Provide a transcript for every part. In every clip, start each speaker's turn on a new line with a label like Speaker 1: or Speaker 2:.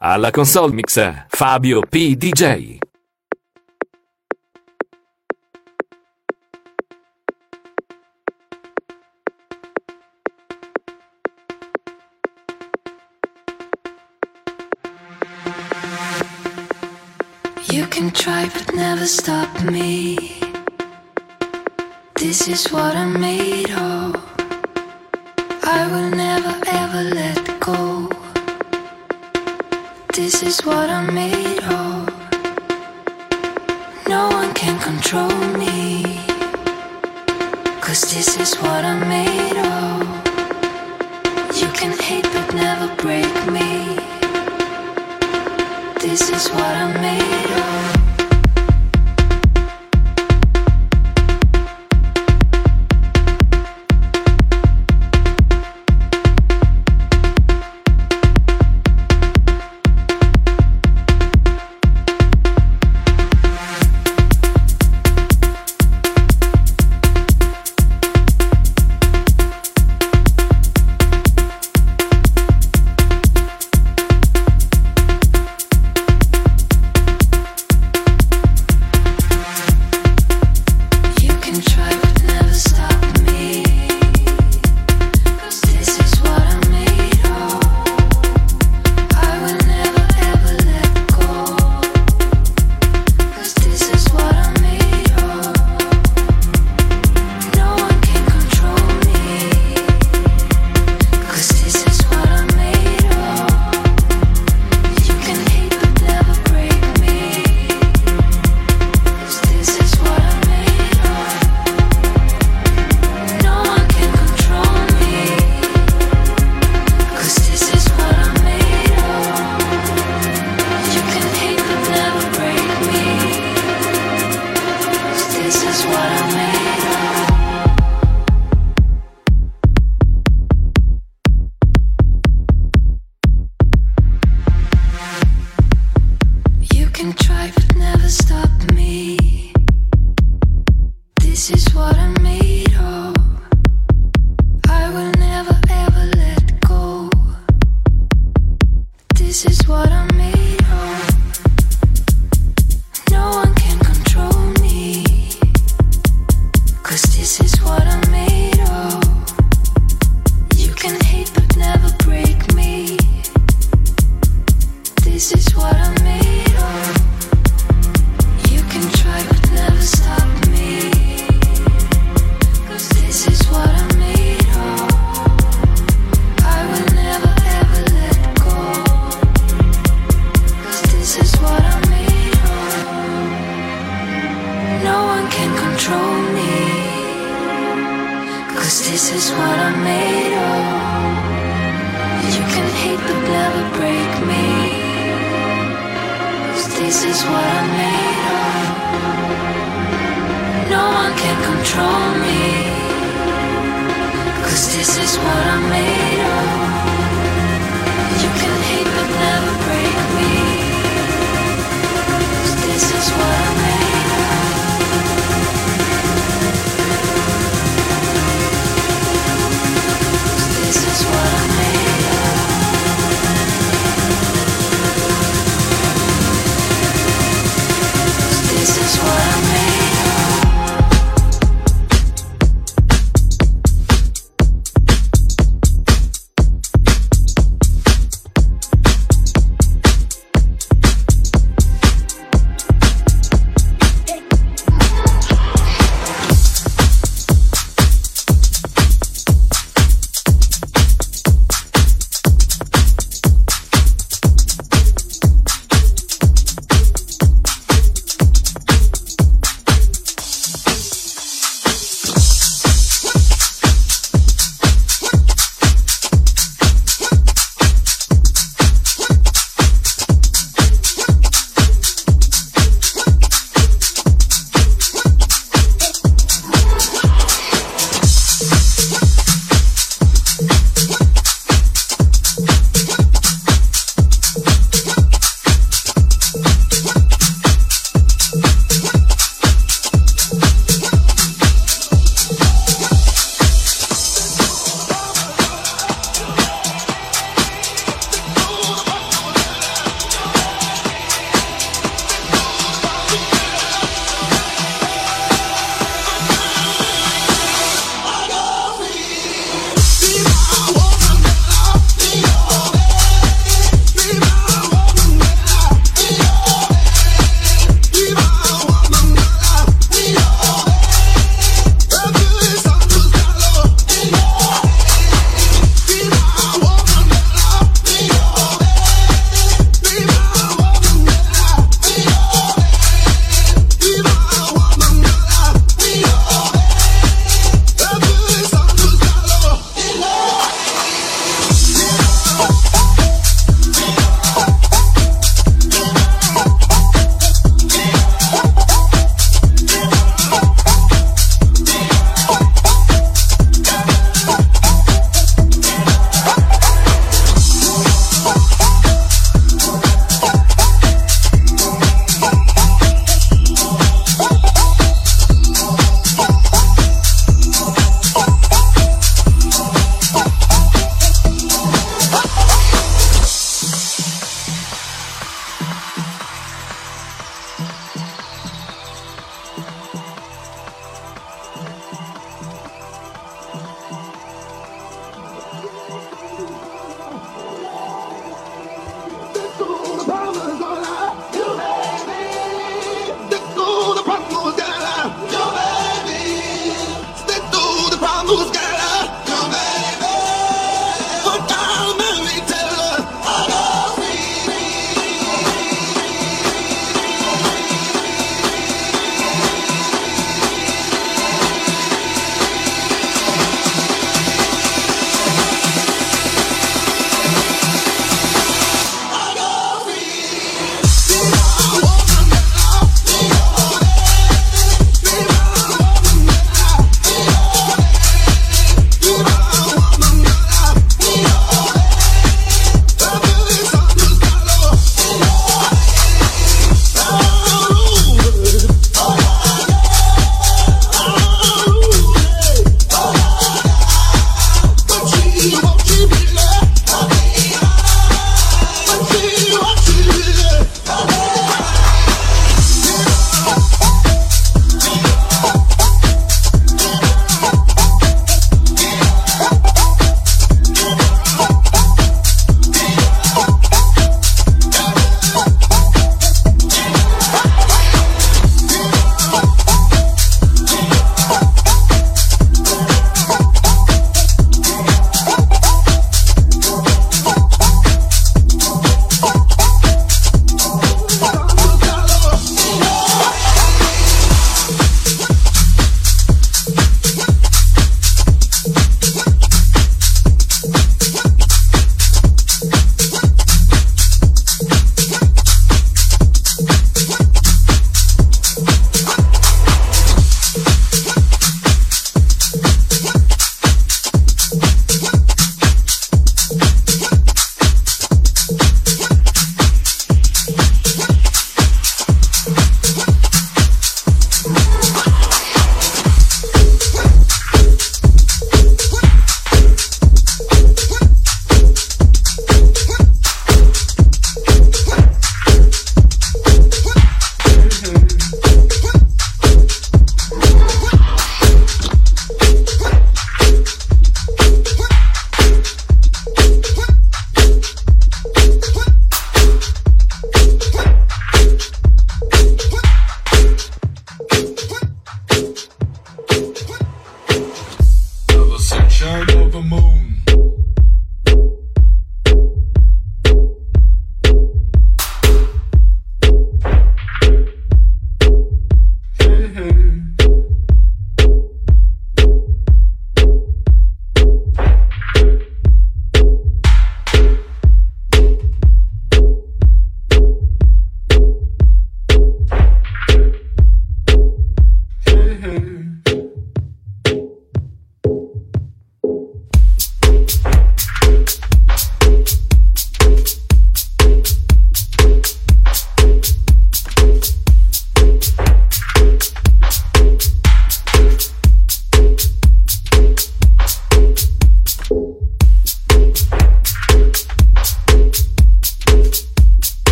Speaker 1: Alla console mix Fabio P. DJ.
Speaker 2: You can try but never stop me. This is what I'm made of. I will never is what I'm made of. No one can control me. Cause this is what I'm made of. You can hate but never break me. This is what I'm made is what made of. No one can control me. 'Cause this is what I'm made of. You can hate but never break me. 'Cause this is what I'm made of. No one can control me. 'Cause this is what I'm made of. You can hate but never this is what I'm made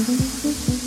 Speaker 3: Música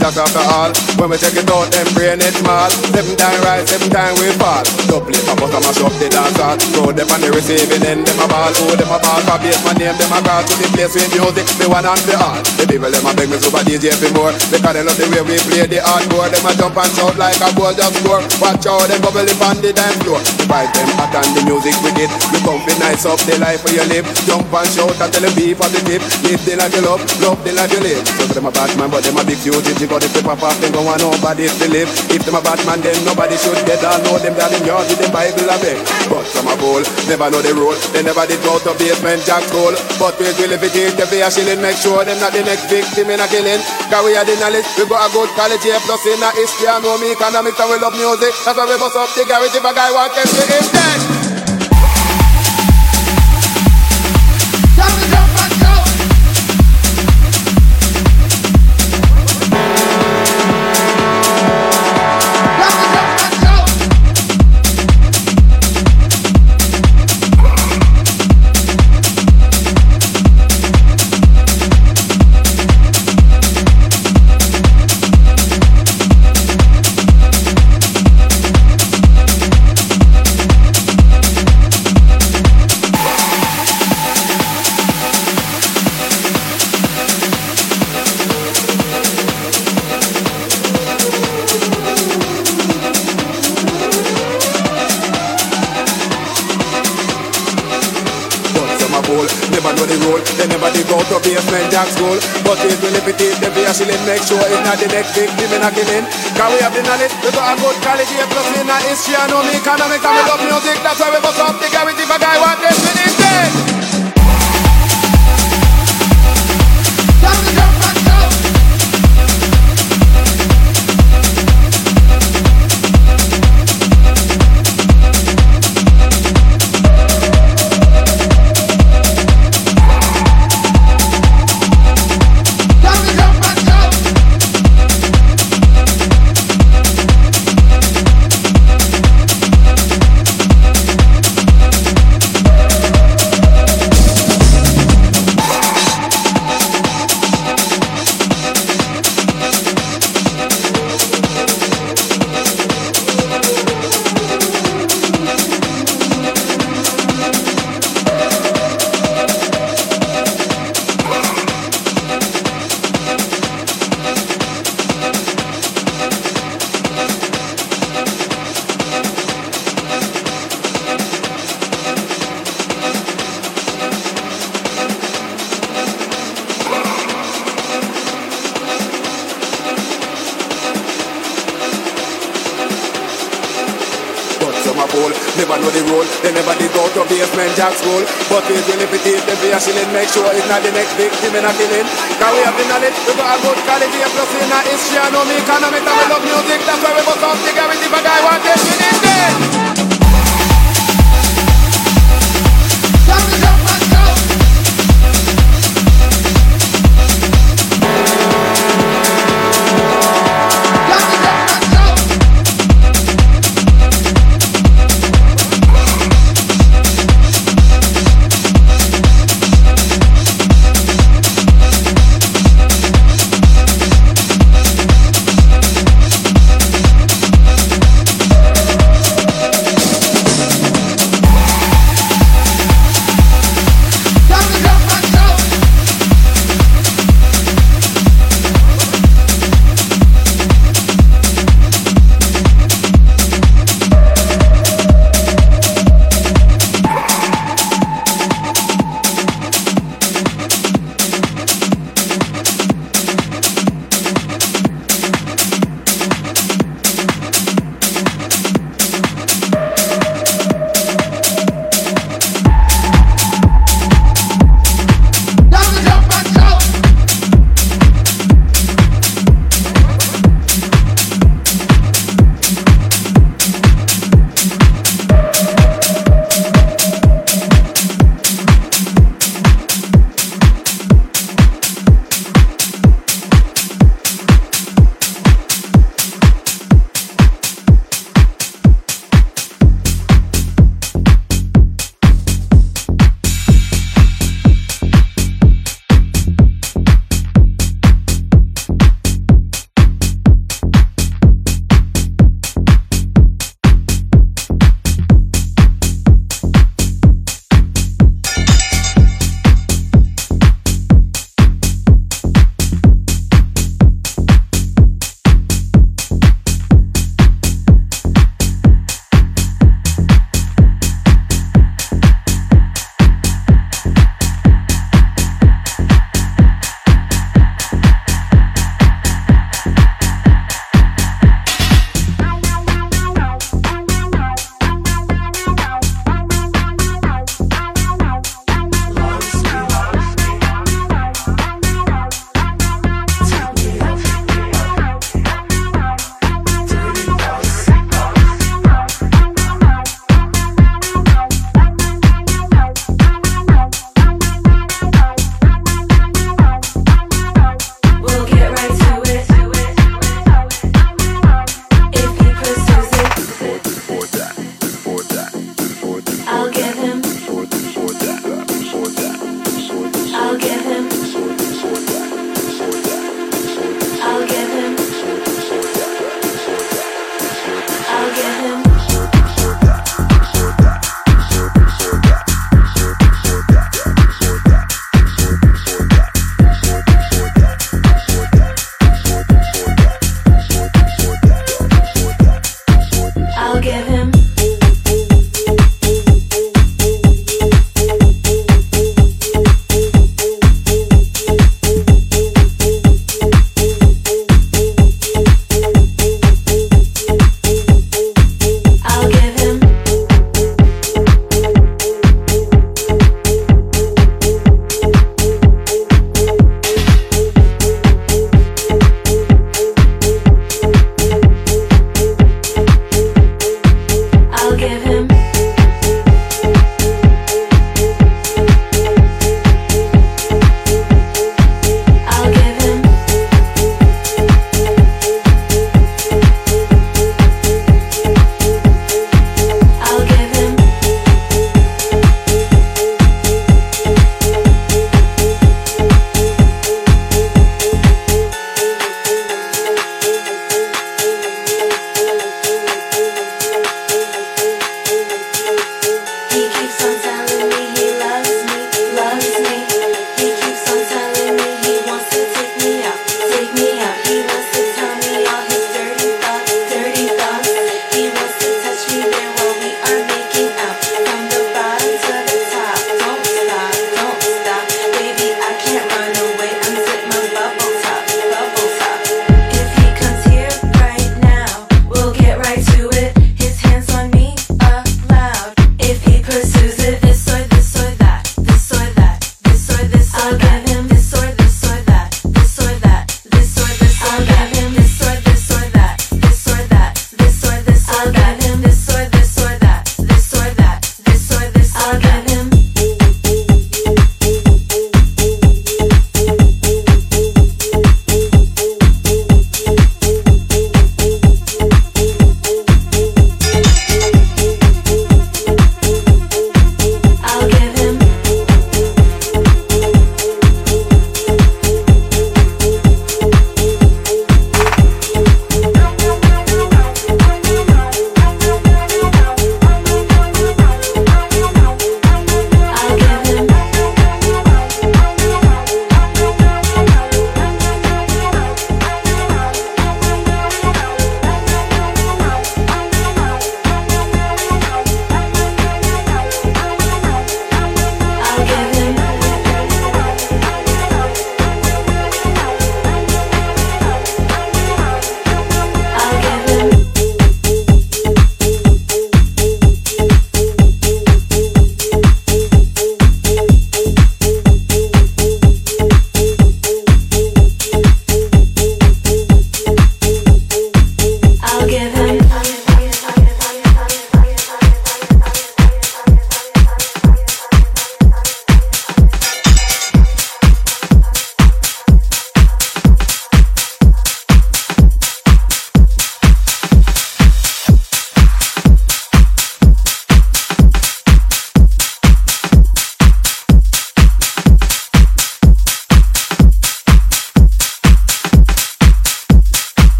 Speaker 4: that's after all when we check it out, them brain it small. Seven time right, seven time we fall. Double it, I bust a mash up the dance hall. Throw them on the receiving end, them a ball. Oh, them a ball, for base my name, them a call to the place with music, the one and the all. The people, them a beg me super DJ for more. Because they love the way we play the hardcore. Them a jump and shout like a ball just score. Watch out, them bubble up on the dance floor. The vibe them hot and the music wicked. You come fi nice up the life where you live. Jump and shout and tell them be positive. Live the life you love, love the life you live. So them a bad man, but them a big fugitive. Got the paper pop, them go want nobody to live. If them a bad man, then nobody should get all know them that in yard with them Bible a beg. But some a fool, never know the rule. They never did go to Basement Jaxx school. But we will if it is, they a shilling, make sure them not the next victim in a killing. Cause we are the knowledge, we got a good college here, plus in a history, and know me economics, and we love music. That's why we bust up the garage if a guy want them to him dead. shilling, make sure it's not the next victim in a killing. Cause we have the knowledge, we got a good quality, plus in history, I know me economics, and we love music, that's why we bust up the guarantee if a guy want this, we need not the vision. And make sure it's not the next victim in a killing. Cause we have the knowledge, we got a good quality, plus in a history, I know me economics, we love music, that's why we bust off the garage if a guy. Want it, we need it.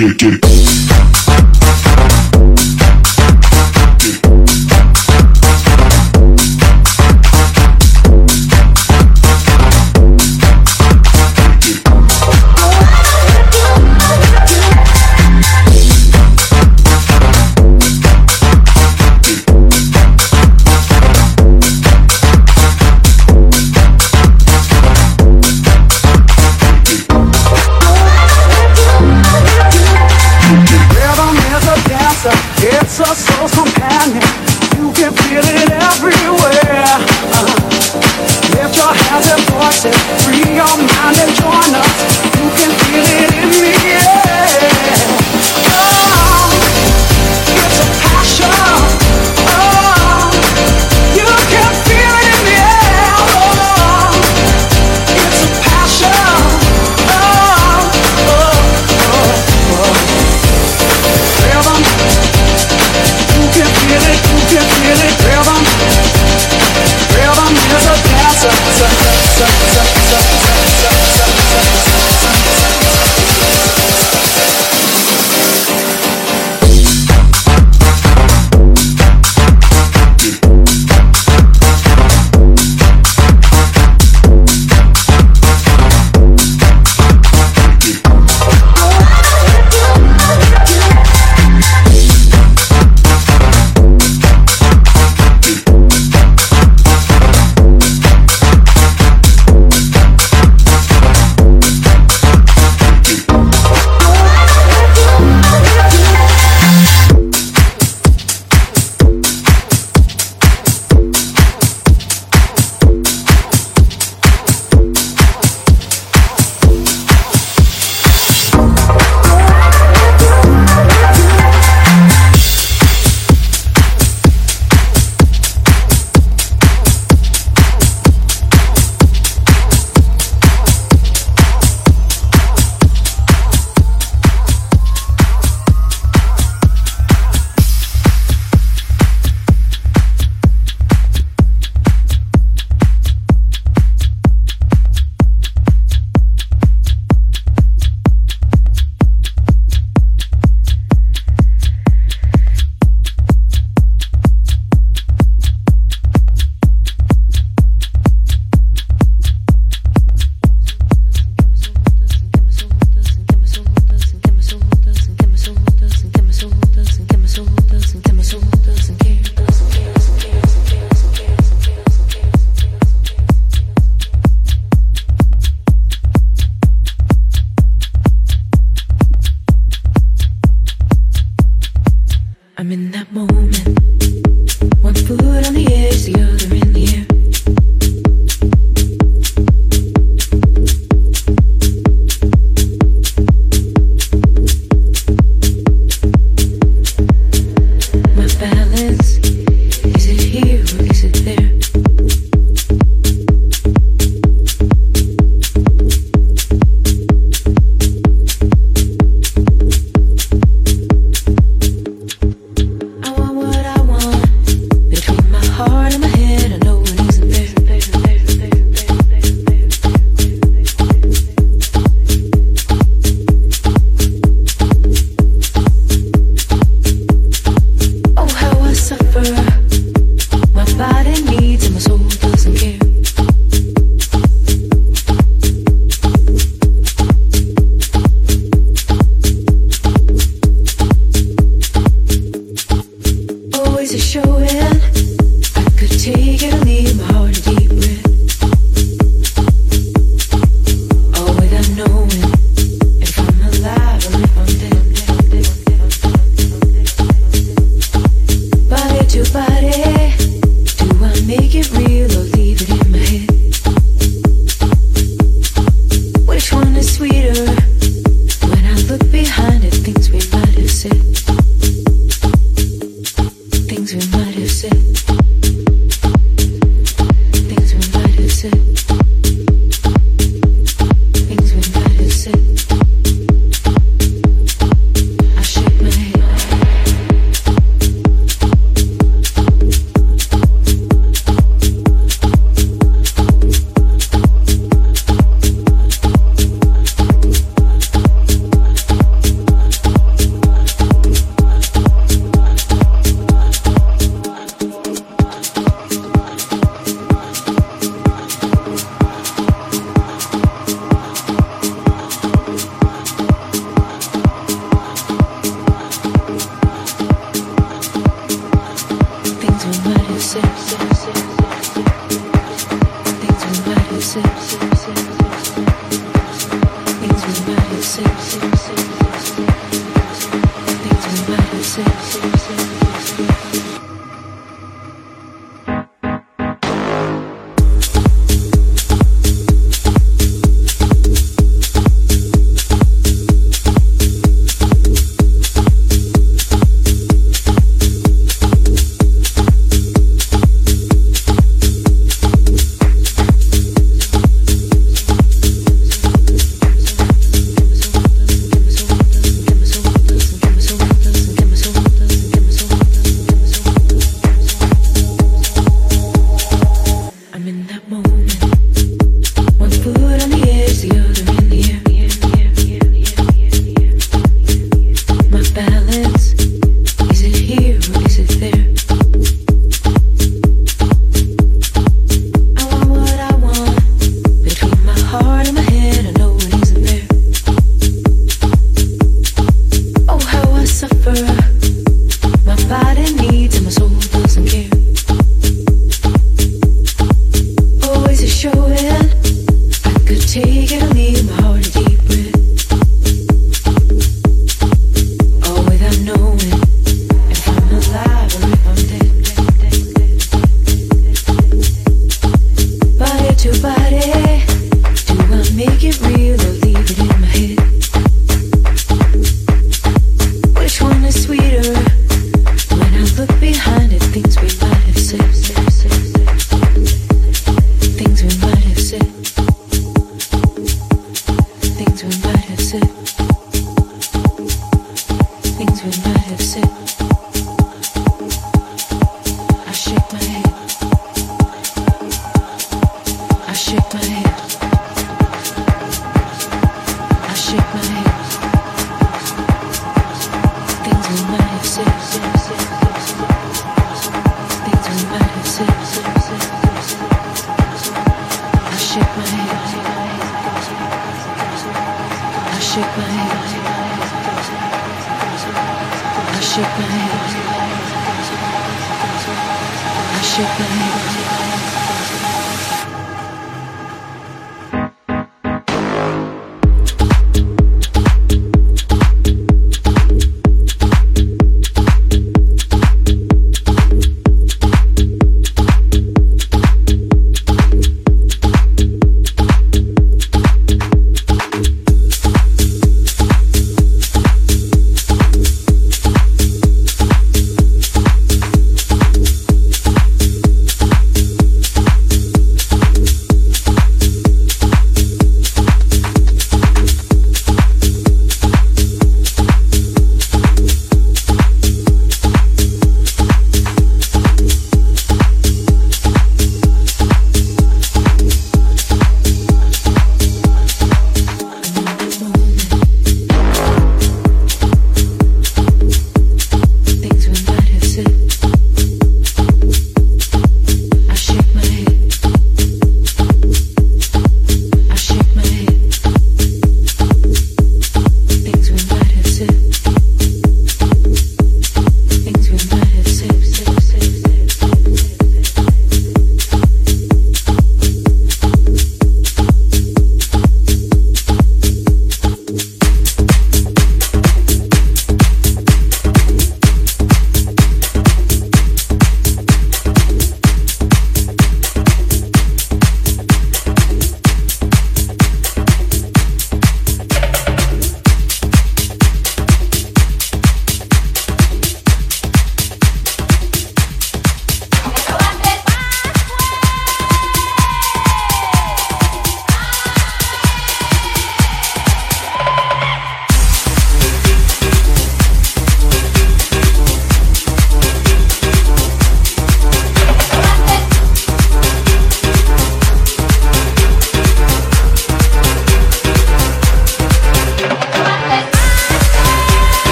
Speaker 5: Get it, get.